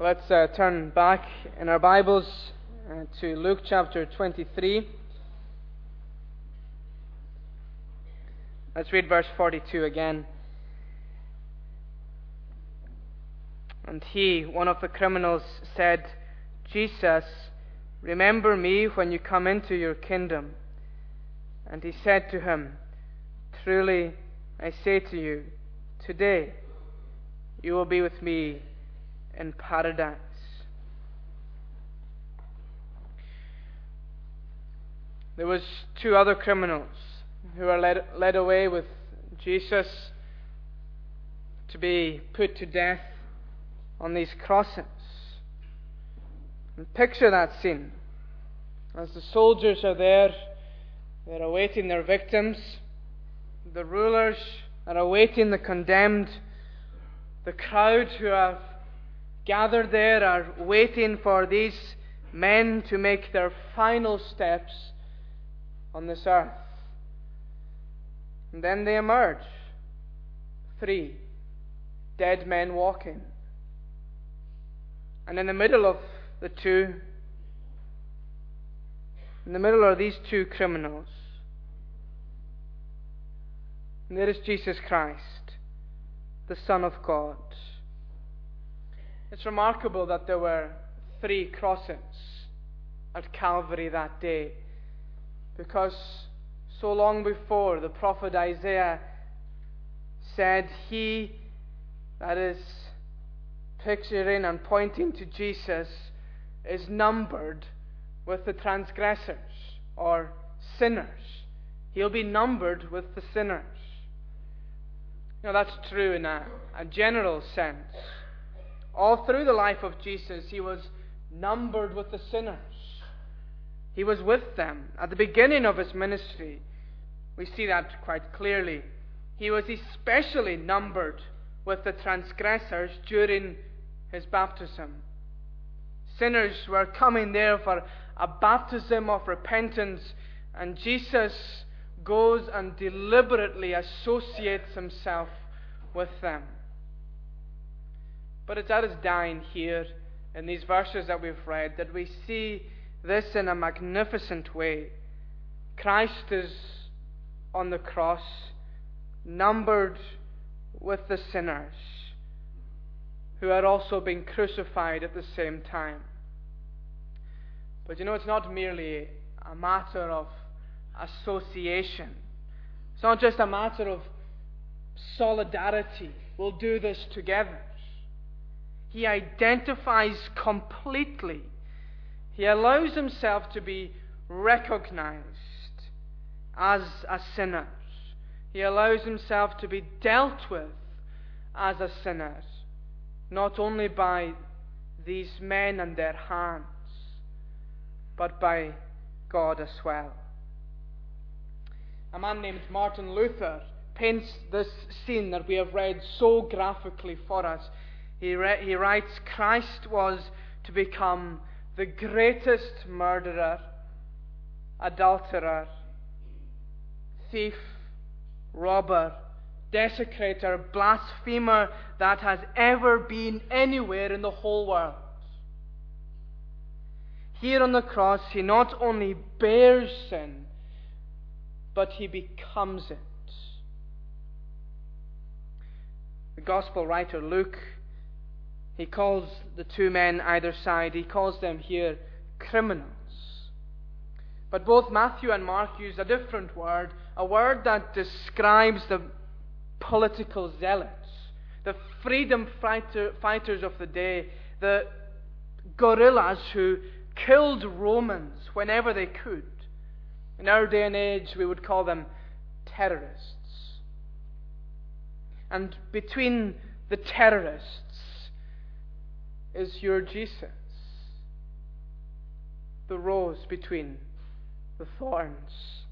Let's uh, turn back in our Bibles uh, to Luke chapter 23. Let's read verse 42 again. And he, one of the criminals, said, Jesus, remember me when you come into your kingdom. And he said to him, Truly I say to you, today you will be with me in paradise. There was two other criminals who were led, led away with Jesus to be put to death on these crosses. And picture that scene. As the soldiers are there, they're awaiting their victims. The rulers are awaiting the condemned. The crowd who have gathered there are waiting for these men to make their final steps on this earth. And then they emerge three dead men walking. And in the middle of the two, in the middle are these two criminals. And there is Jesus Christ, the Son of God. It's remarkable that there were three crosses at Calvary that day because so long before the prophet Isaiah said, He that is picturing and pointing to Jesus is numbered with the transgressors or sinners. He'll be numbered with the sinners. Now, that's true in a, a general sense. All through the life of Jesus, he was numbered with the sinners. He was with them. At the beginning of his ministry, we see that quite clearly. He was especially numbered with the transgressors during his baptism. Sinners were coming there for a baptism of repentance, and Jesus goes and deliberately associates himself with them. But it's at his dying here in these verses that we've read that we see this in a magnificent way. Christ is on the cross, numbered with the sinners who had also been crucified at the same time. But you know, it's not merely a matter of association. It's not just a matter of solidarity. We'll do this together. He identifies completely. He allows himself to be recognized as a sinner. He allows himself to be dealt with as a sinner, not only by these men and their hands, but by God as well. A man named Martin Luther paints this scene that we have read so graphically for us. He, re- he writes Christ was to become the greatest murderer, adulterer, thief, robber, desecrator, blasphemer that has ever been anywhere in the whole world. Here on the cross, he not only bears sin, but he becomes it. The gospel writer Luke, he calls the two men either side, he calls them here criminals. But both Matthew and Mark use a different word, a word that describes the political zealots, the freedom fighter, fighters of the day, the guerrillas who killed Romans whenever they could. In our day and age, we would call them terrorists. And between the terrorists is your Jesus, the rose between the thorns.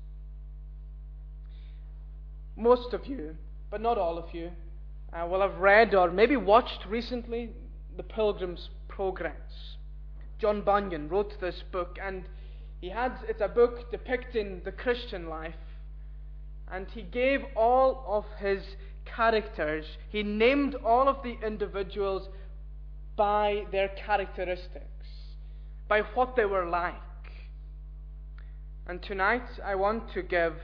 Most of you, but not all of you, uh, will have read or maybe watched recently The Pilgrim's Progress. John Bunyan wrote this book, and he had it's a book depicting the Christian life, and he gave all of his characters. He named all of the individuals by their characteristics, by what they were like. And tonight I want to give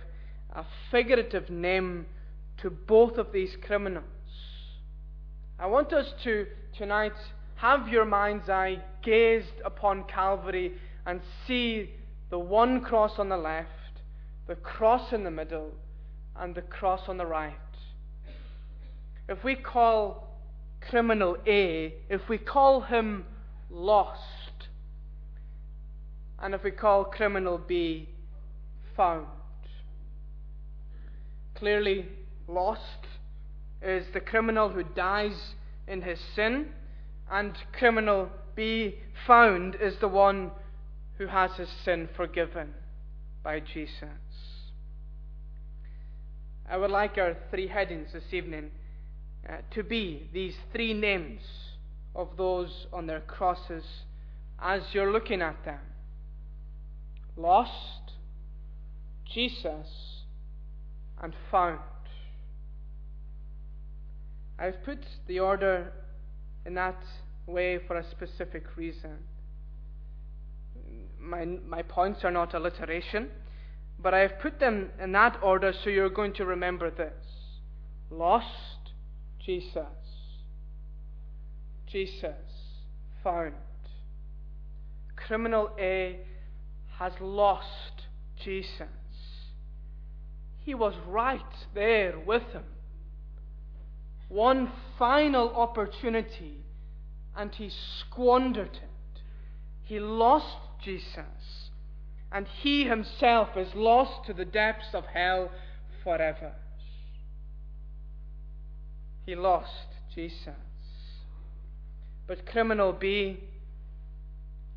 a figurative name to both of these criminals. I want us to tonight have your mind's eye gazed upon Calvary and see the one cross on the left, the cross in the middle, and the cross on the right. If we call criminal A, if we call him lost, and if we call criminal B found. Clearly, lost is the criminal who dies in his sin, and criminal B found is the one who has his sin forgiven by Jesus. I would like our three headings this evening uh, to be these three names of those on their crosses as you're looking at them lost, Jesus, and found. I've put the order in that way for a specific reason. My, my points are not alliteration, but I have put them in that order so you're going to remember this lost, Jesus. Jesus, found. Criminal A has lost Jesus. He was right there with him. One final opportunity, and he squandered it. He lost Jesus, and he himself is lost to the depths of hell forever. He lost Jesus. But criminal B,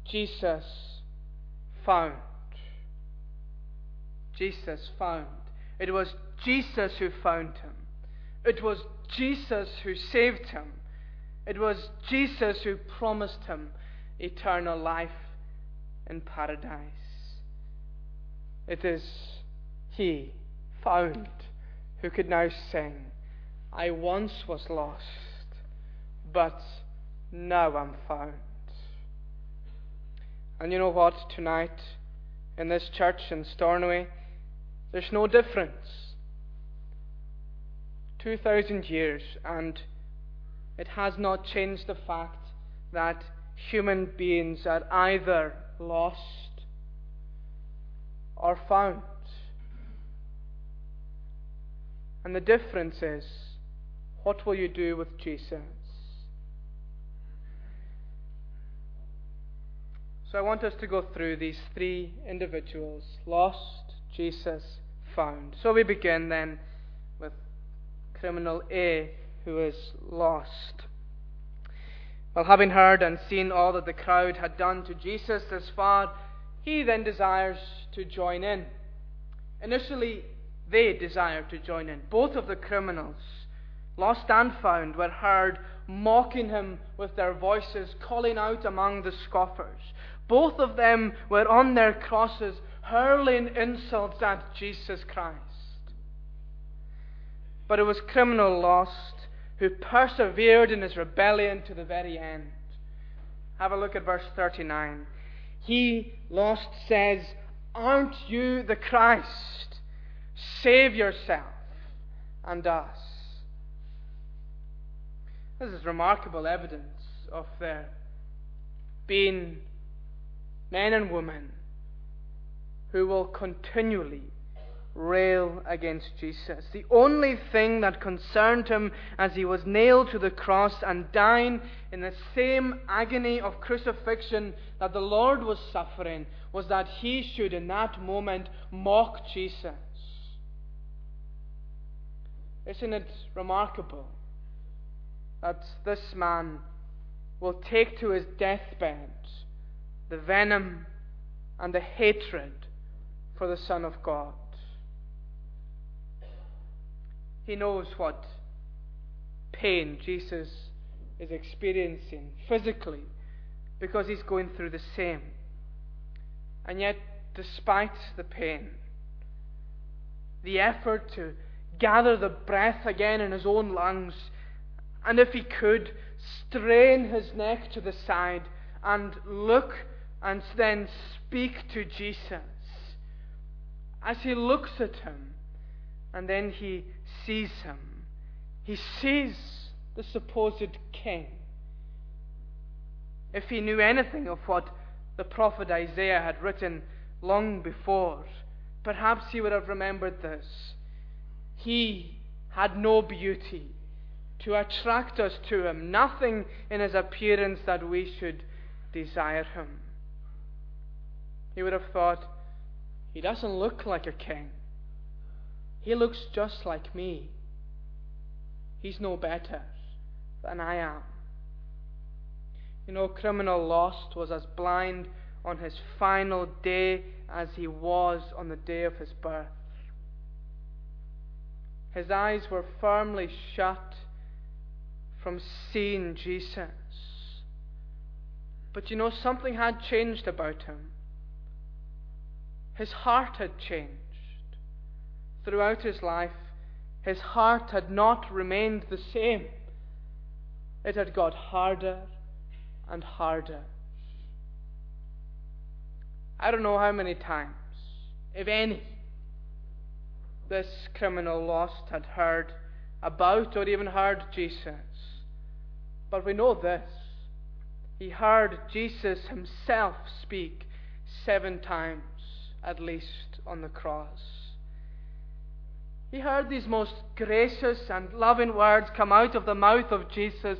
Jesus found. Jesus found. It was Jesus who found him. It was Jesus who saved him. It was Jesus who promised him eternal life in paradise. It is He found who could now sing, I once was lost, but now I'm found. And you know what? Tonight, in this church in Stornoway, there's no difference. 2,000 years, and it has not changed the fact that human beings are either lost or found. And the difference is what will you do with Jesus? So I want us to go through these three individuals lost, Jesus, found. So we begin then with criminal A, who is lost. Well, having heard and seen all that the crowd had done to Jesus thus far, he then desires to join in. Initially, they desire to join in. Both of the criminals, lost and found, were heard mocking him with their voices, calling out among the scoffers. Both of them were on their crosses, hurling insults at Jesus Christ. But it was criminal lost who persevered in his rebellion to the very end. Have a look at verse 39. He, lost, says, Aren't you the Christ? Save yourself and us. This is remarkable evidence of their being men and women who will continually rail against Jesus. The only thing that concerned him as he was nailed to the cross and dying in the same agony of crucifixion that the Lord was suffering was that he should in that moment mock Jesus. Isn't it remarkable that this man will take to his deathbed the venom and the hatred for the Son of God? He knows what pain Jesus is experiencing physically because he's going through the same. And yet, despite the pain, the effort to gather the breath again in his own lungs, and if he could, strain his neck to the side and look and then speak to Jesus. As he looks at him and then he sees him, he sees the supposed king. If he knew anything of what the prophet Isaiah had written long before, perhaps he would have remembered this. He had no beauty to attract us to him, nothing in his appearance that we should desire him. He would have thought, he doesn't look like a king. He looks just like me. He's no better than I am. You know, criminal Lost was as blind on his final day as he was on the day of his birth. His eyes were firmly shut from seeing Jesus. But you know, something had changed about him. His heart had changed. Throughout his life, his heart had not remained the same. It had got harder and harder. I don't know how many times, if any, this criminal lost had heard about or even heard Jesus. But we know this. He heard Jesus himself speak seven times at least on the cross. He heard these most gracious and loving words come out of the mouth of Jesus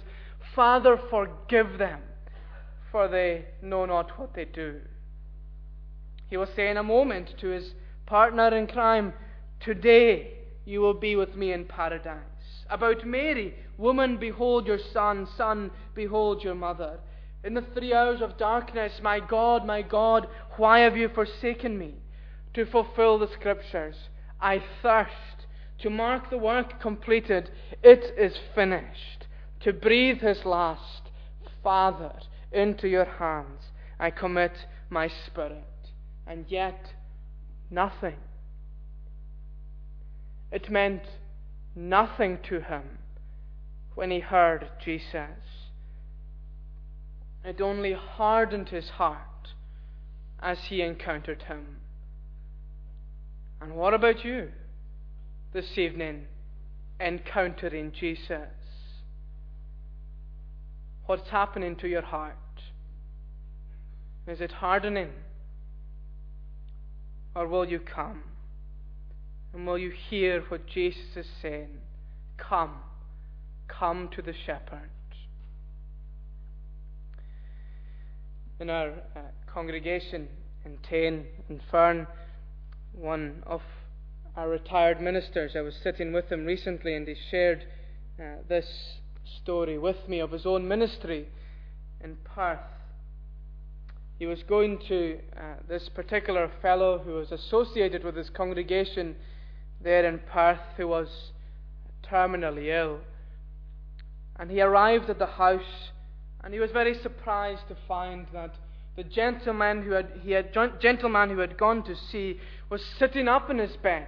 Father, forgive them, for they know not what they do. He will say in a moment to his partner in crime, Today you will be with me in paradise. About Mary, woman, behold your son, son, behold your mother. In the three hours of darkness, my God, my God, why have you forsaken me? To fulfill the scriptures, I thirst. To mark the work completed, it is finished. To breathe his last, Father, into your hands, I commit my spirit. And yet, nothing. It meant nothing to him when he heard Jesus. It only hardened his heart as he encountered him. And what about you this evening, encountering Jesus? What's happening to your heart? Is it hardening? Or will you come? And will you hear what Jesus is saying? Come, come to the shepherd. in our uh, congregation in Tain and Fearn, one of our retired ministers, I was sitting with him recently and he shared uh, this story with me of his own ministry in Perth. He was going to uh, this particular fellow who was associated with his congregation there in Perth who was terminally ill. And he arrived at the house and he was very surprised to find that the gentleman who had, he had, gentleman who had gone to see was sitting up in his bed.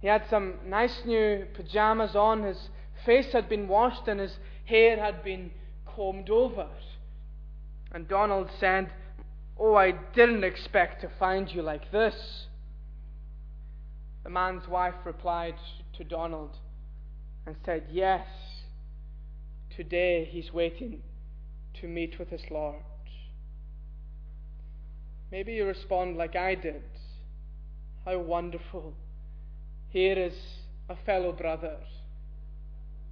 He had some nice new pajamas on, his face had been washed, and his hair had been combed over. And Donald said, Oh, I didn't expect to find you like this. The man's wife replied to Donald and said, Yes, today he's waiting to meet with his Lord. Maybe you respond like I did. How wonderful. Here is a fellow brother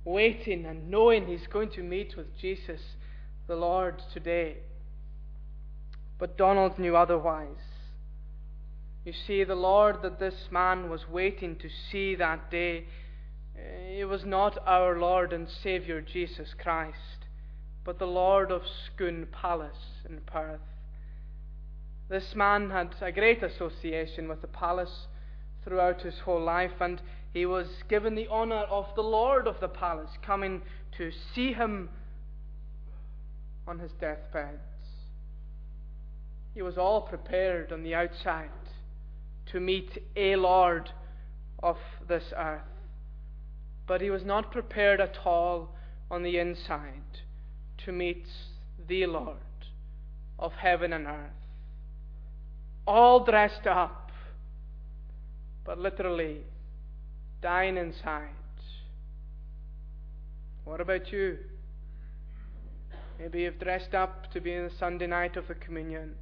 waiting and knowing he's going to meet with Jesus the Lord today. But Donald knew otherwise. You see, the Lord that this man was waiting to see that day, eh, it was not our Lord and Saviour Jesus Christ but the Lord of Scone Palace in Perth. This man had a great association with the palace throughout his whole life, and he was given the honour of the Lord of the palace coming to see him on his deathbed. He was all prepared on the outside to meet a Lord of this earth, but he was not prepared at all on the inside to meet the Lord of heaven and earth. All dressed up, but literally dying inside. What about you? Maybe you've dressed up to be in the Sunday night of the communion,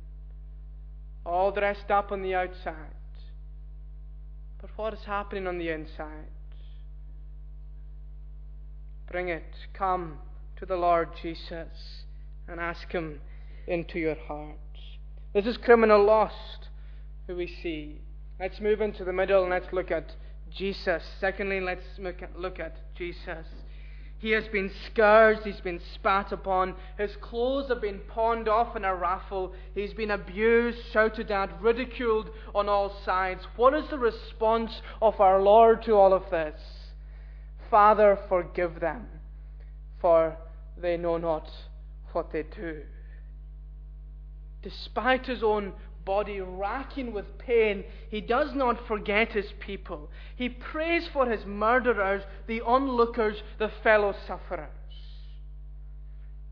all dressed up on the outside. But what is happening on the inside? Bring it. Come to the Lord Jesus and ask Him into your heart. This is criminal lost, who we see. Let's move into the middle and let's look at Jesus. Secondly, let's look at, look at Jesus. He has been scourged, he's been spat upon, his clothes have been pawned off in a raffle, he's been abused, shouted at, ridiculed on all sides. What is the response of our Lord to all of this? Father, forgive them, for they know not what they do. Despite his own body racking with pain, he does not forget his people. He prays for his murderers, the onlookers, the fellow sufferers.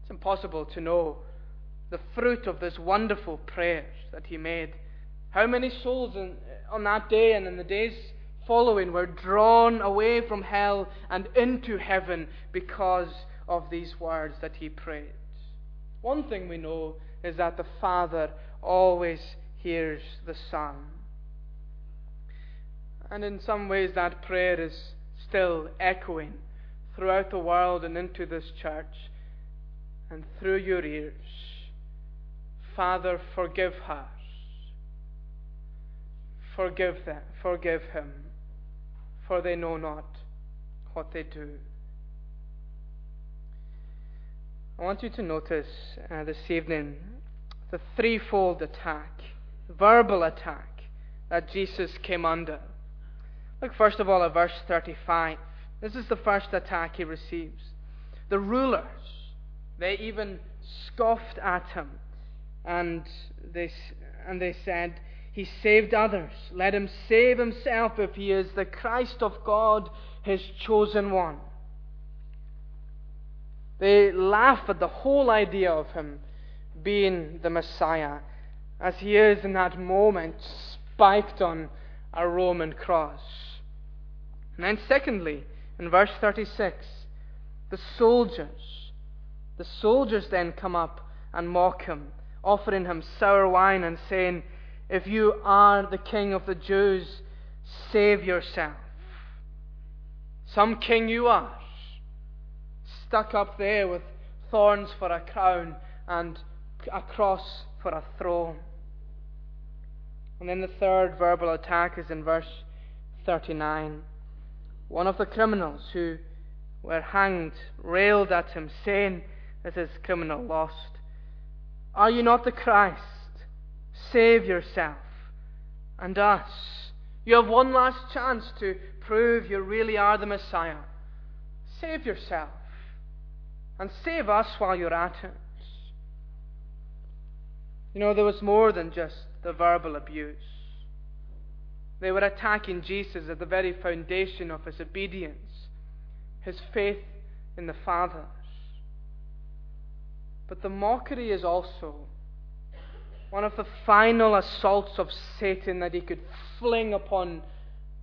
It's impossible to know the fruit of this wonderful prayer that he made. How many souls in, on that day and in the days following were drawn away from hell and into heaven because of these words that he prayed? One thing we know is that the Father always hears the Son. And in some ways, that prayer is still echoing throughout the world and into this church and through your ears. Father, forgive her. Forgive them, forgive him, for they know not what they do. I want you to notice uh, this evening the threefold attack verbal attack that Jesus came under. Look first of all at verse 35. This is the first attack he receives. The rulers, they even scoffed at him and they, and they said, He saved others. Let him save himself if he is the Christ of God, his chosen one. They laugh at the whole idea of him being the Messiah as he is in that moment spiked on a Roman cross. And then, secondly, in verse 36, the soldiers, the soldiers then come up and mock him, offering him sour wine and saying, If you are the king of the Jews, save yourself. Some king you are, stuck up there with thorns for a crown and a cross for a throne. And then the third verbal attack is in verse 39. One of the criminals who were hanged railed at him, saying, This is criminal lost. Are you not the Christ? Save yourself and us. You have one last chance to prove you really are the Messiah. Save yourself and save us while you're at it. You know, there was more than just the verbal abuse. They were attacking Jesus at the very foundation of his obedience, his faith in the Father. But the mockery is also one of the final assaults of Satan that he could fling upon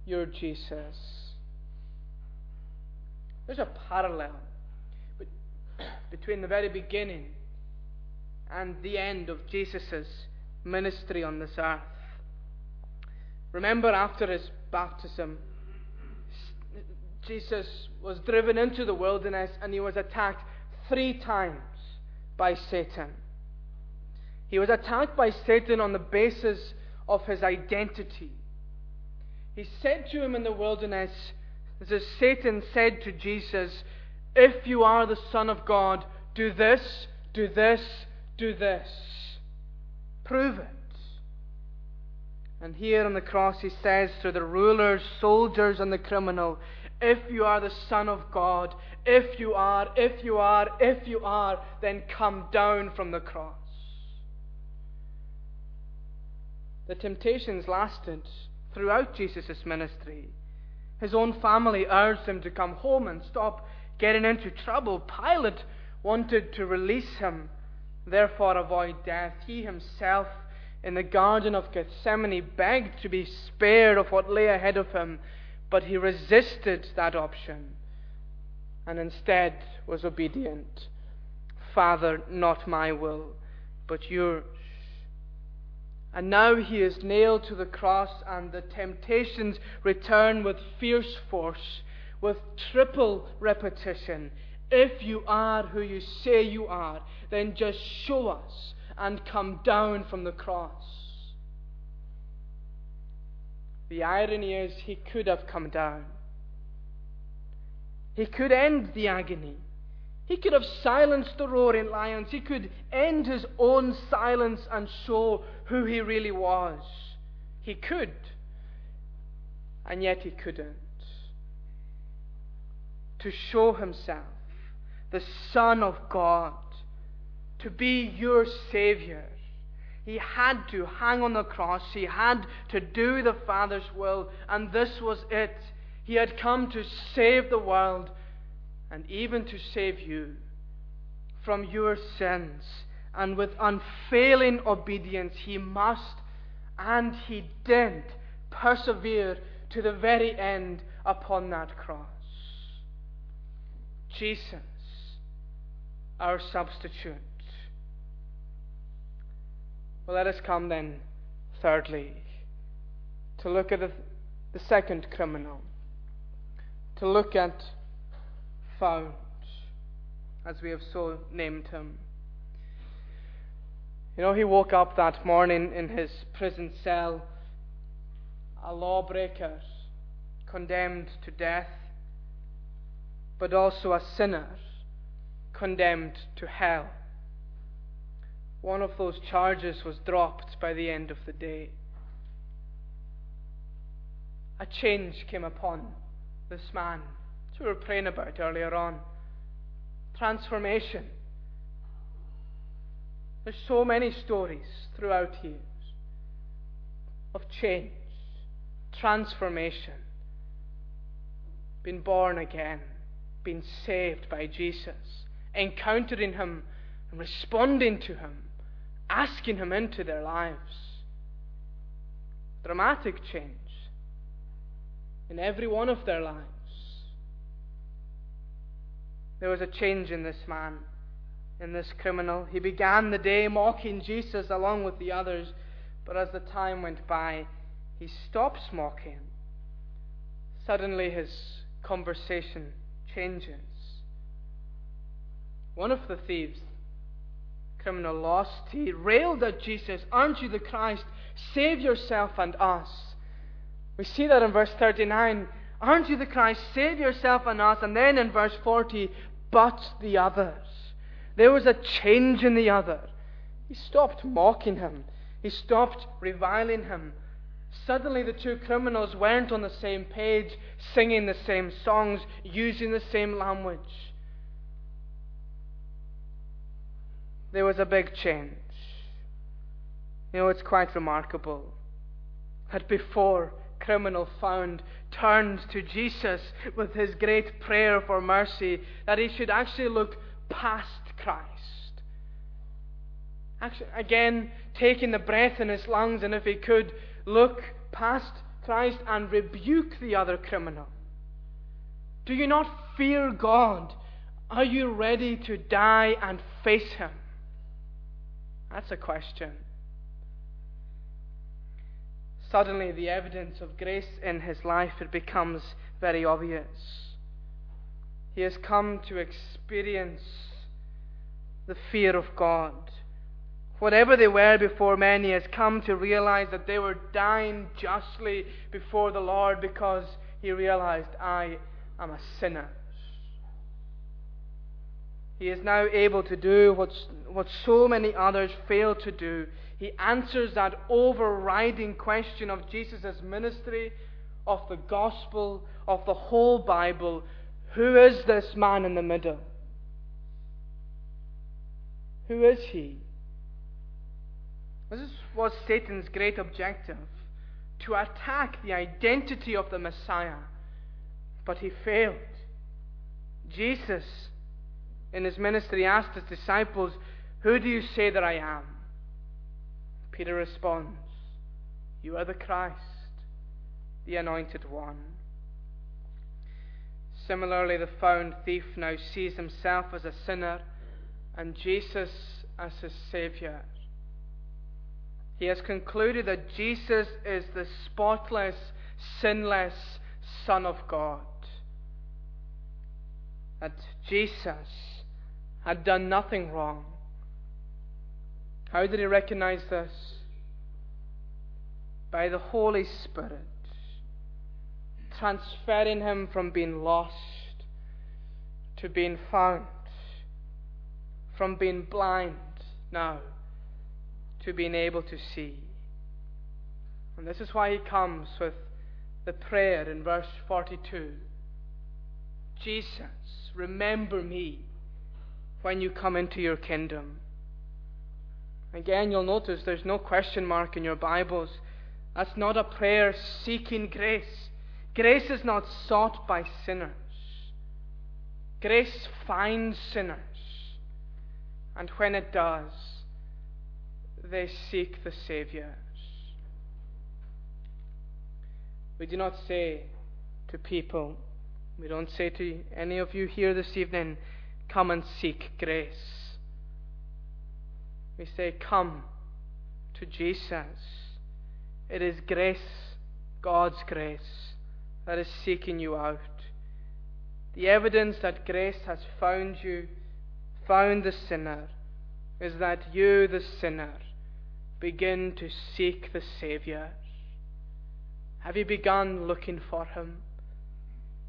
your Jesus. There's a parallel between the very beginning and the end of Jesus' ministry on this earth. Remember, after his baptism, Jesus was driven into the wilderness and he was attacked three times by Satan. He was attacked by Satan on the basis of his identity. He said to him in the wilderness, as Satan said to Jesus, If you are the Son of God, do this, do this, do this. Prove it. And here on the cross he says to the rulers, soldiers, and the criminal, If you are the Son of God, if you are, if you are, if you are, then come down from the cross. The temptations lasted throughout Jesus' ministry. His own family urged him to come home and stop getting into trouble. Pilate wanted to release him, therefore avoid death. He himself, in the Garden of Gethsemane, begged to be spared of what lay ahead of him, but he resisted that option and instead was obedient. Father, not my will, but yours. And now he is nailed to the cross, and the temptations return with fierce force, with triple repetition. If you are who you say you are, then just show us and come down from the cross. The irony is, he could have come down. He could end the agony. He could have silenced the roaring lions. He could end his own silence and show who he really was. He could. And yet he couldn't. To show himself the Son of God, to be your Savior. He had to hang on the cross. He had to do the Father's will. And this was it. He had come to save the world and even to save you from your sins. And with unfailing obedience, he must, and he did, persevere to the very end upon that cross. Jesus, our substitute. Well, let us come then, thirdly, to look at the, the second criminal, to look at found, as we have so named him. You know, he woke up that morning in his prison cell, a lawbreaker, condemned to death, but also a sinner, condemned to hell. One of those charges was dropped by the end of the day. A change came upon this man we were praying about earlier on. Transformation. There's so many stories throughout here of change, transformation, being born again, being saved by Jesus, encountering Him and responding to Him, asking Him into their lives. Dramatic change in every one of their lives. There was a change in this man, in this criminal. He began the day mocking Jesus along with the others, but as the time went by, he stops mocking. Suddenly his conversation changes. One of the thieves, criminal lost, he railed at Jesus, Aren't you the Christ? Save yourself and us. We see that in verse 39. Aren't you the Christ? Save yourself and us. And then in verse 40, but the others. There was a change in the other. He stopped mocking him, he stopped reviling him. Suddenly, the two criminals weren't on the same page, singing the same songs, using the same language. There was a big change. You know, it's quite remarkable that before criminal found turned to Jesus with his great prayer for mercy, that he should actually look past Christ. Actually, again, taking the breath in his lungs, and if he could, look past Christ and rebuke the other criminal. Do you not fear God? Are you ready to die and face him? That's a question. Suddenly, the evidence of grace in his life it becomes very obvious. He has come to experience the fear of God. Whatever they were before men, he has come to realize that they were dying justly before the Lord because he realized, I am a sinner. He is now able to do what, what so many others fail to do he answers that overriding question of Jesus' ministry, of the gospel, of the whole Bible who is this man in the middle? Who is he? This was Satan's great objective to attack the identity of the Messiah, but he failed. Jesus in his ministry, asked his disciples, Who do you say that I am? Peter responds, You are the Christ, the Anointed One. Similarly, the found thief now sees himself as a sinner and Jesus as his Saviour. He has concluded that Jesus is the spotless, sinless Son of God. That Jesus had done nothing wrong. How did he recognize this? By the Holy Spirit transferring him from being lost to being found, from being blind now to being able to see. And this is why he comes with the prayer in verse 42 Jesus, remember me when you come into your kingdom. Again, you'll notice there's no question mark in your Bibles. That's not a prayer seeking grace. Grace is not sought by sinners. Grace finds sinners. And when it does, they seek the Saviour. We do not say to people, we don't say to any of you here this evening, come and seek grace. We say, come to Jesus. It is grace, God's grace, that is seeking you out. The evidence that grace has found you, found the sinner, is that you, the sinner, begin to seek the Saviour. Have you begun looking for Him?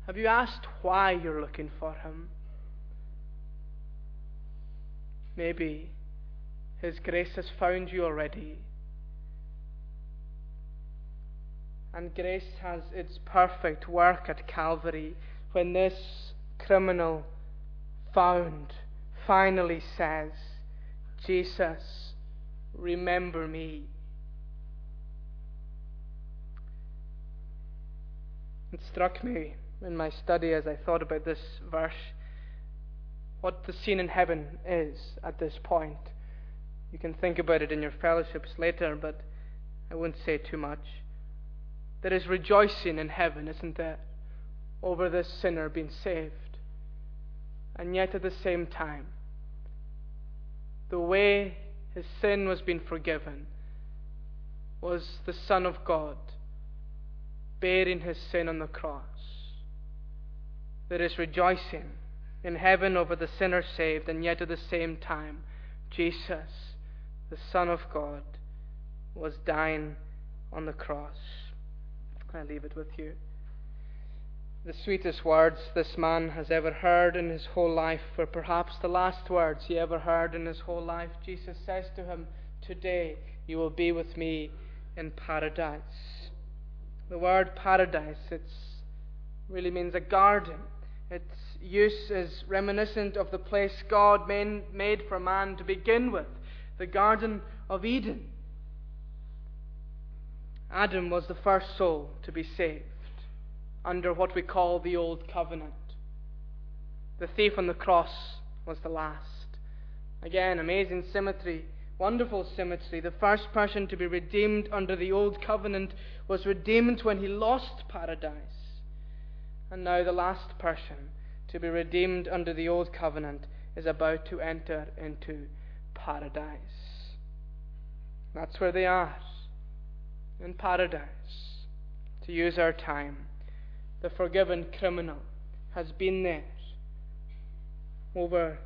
Have you asked why you're looking for Him? Maybe His grace has found you already. And grace has its perfect work at Calvary when this criminal found finally says, Jesus, remember me. It struck me in my study as I thought about this verse what the scene in heaven is at this point. You can think about it in your fellowships later, but I won't say too much. There is rejoicing in heaven, isn't there, over this sinner being saved. And yet at the same time, the way his sin was being forgiven was the Son of God bearing his sin on the cross. There is rejoicing in heaven over the sinner saved, and yet at the same time, Jesus, the Son of God, was dying on the cross. I leave it with you. The sweetest words this man has ever heard in his whole life were perhaps the last words he ever heard in his whole life. Jesus says to him, Today you will be with me in paradise. The word paradise, it really means a garden. Its use is reminiscent of the place God made for man to begin with, the Garden of Eden. Adam was the first soul to be saved under what we call the Old Covenant. The thief on the cross was the last. Again, amazing symmetry, wonderful symmetry. The first person to be redeemed under the Old Covenant was redeemed when he lost paradise. And now the last person to be redeemed under the Old Covenant is about to enter into paradise. That's where they are in paradise, to use our time. The forgiven criminal has been there over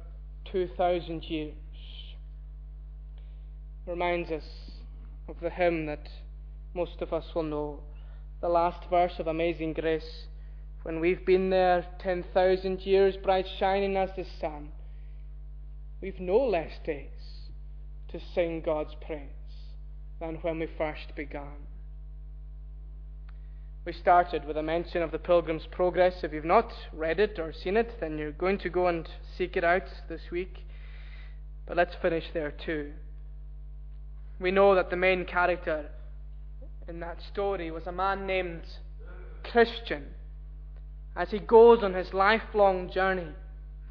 2,000 years. Reminds us of the hymn that most of us will know, the last verse of Amazing Grace. When we've been there 10,000 years, bright shining as the sun, we've no less days to sing God's praise than when we first began. We started with a mention of the Pilgrim's Progress. If you've not read it or seen it, then you're going to go and seek it out this week. But let's finish there too. We know that the main character in that story was a man named Christian as he goes on his lifelong journey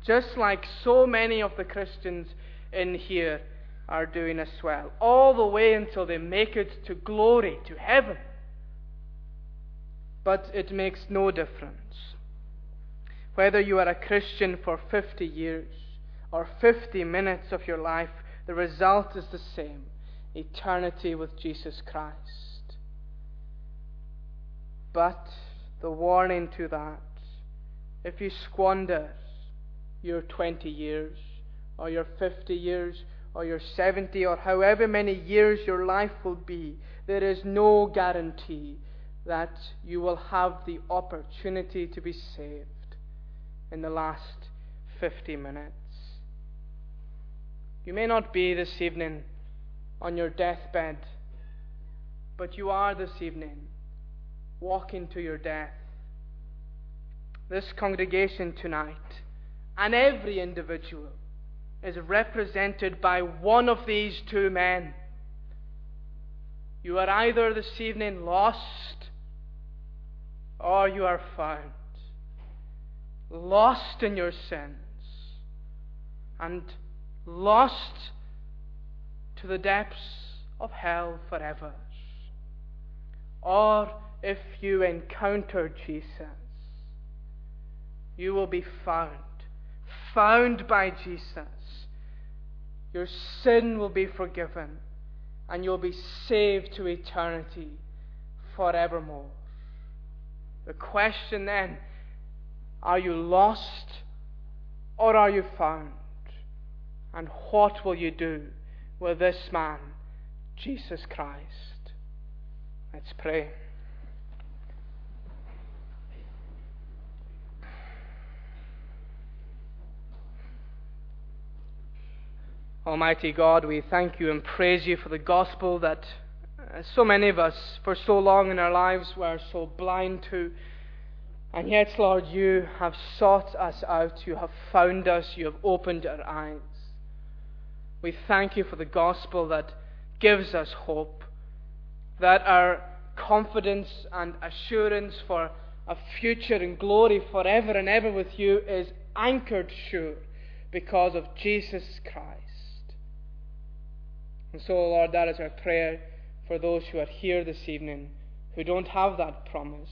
just like so many of the Christians in here are doing as well, all the way until they make it to glory, to heaven. But it makes no difference. Whether you are a Christian for 50 years or 50 minutes of your life, the result is the same eternity with Jesus Christ. But the warning to that, if you squander your 20 years, or your 50 years, or your 70, or however many years your life will be, there is no guarantee that you will have the opportunity to be saved in the last 50 minutes. You may not be this evening on your deathbed, but you are this evening walking to your death. This congregation tonight and every individual is represented by one of these two men. You are either this evening lost or you are found. Lost in your sins and lost to the depths of hell forever. Or if you encounter Jesus, you will be found, found by Jesus. Your sin will be forgiven, and you'll be saved to eternity forevermore. The question then are you lost or are you found? And what will you do with this man, Jesus Christ? Let's pray. Almighty God, we thank you and praise you for the gospel that uh, so many of us, for so long in our lives, were so blind to. And yet, Lord, you have sought us out, you have found us, you have opened our eyes. We thank you for the gospel that gives us hope, that our confidence and assurance for a future in glory forever and ever with you is anchored sure because of Jesus Christ. And so, Lord, that is our prayer for those who are here this evening who don't have that promise,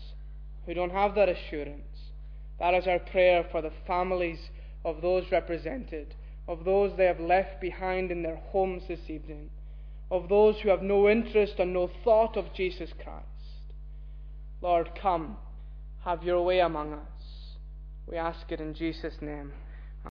who don't have that assurance. That is our prayer for the families of those represented, of those they have left behind in their homes this evening, of those who have no interest and no thought of Jesus Christ. Lord, come, have your way among us. We ask it in Jesus' name.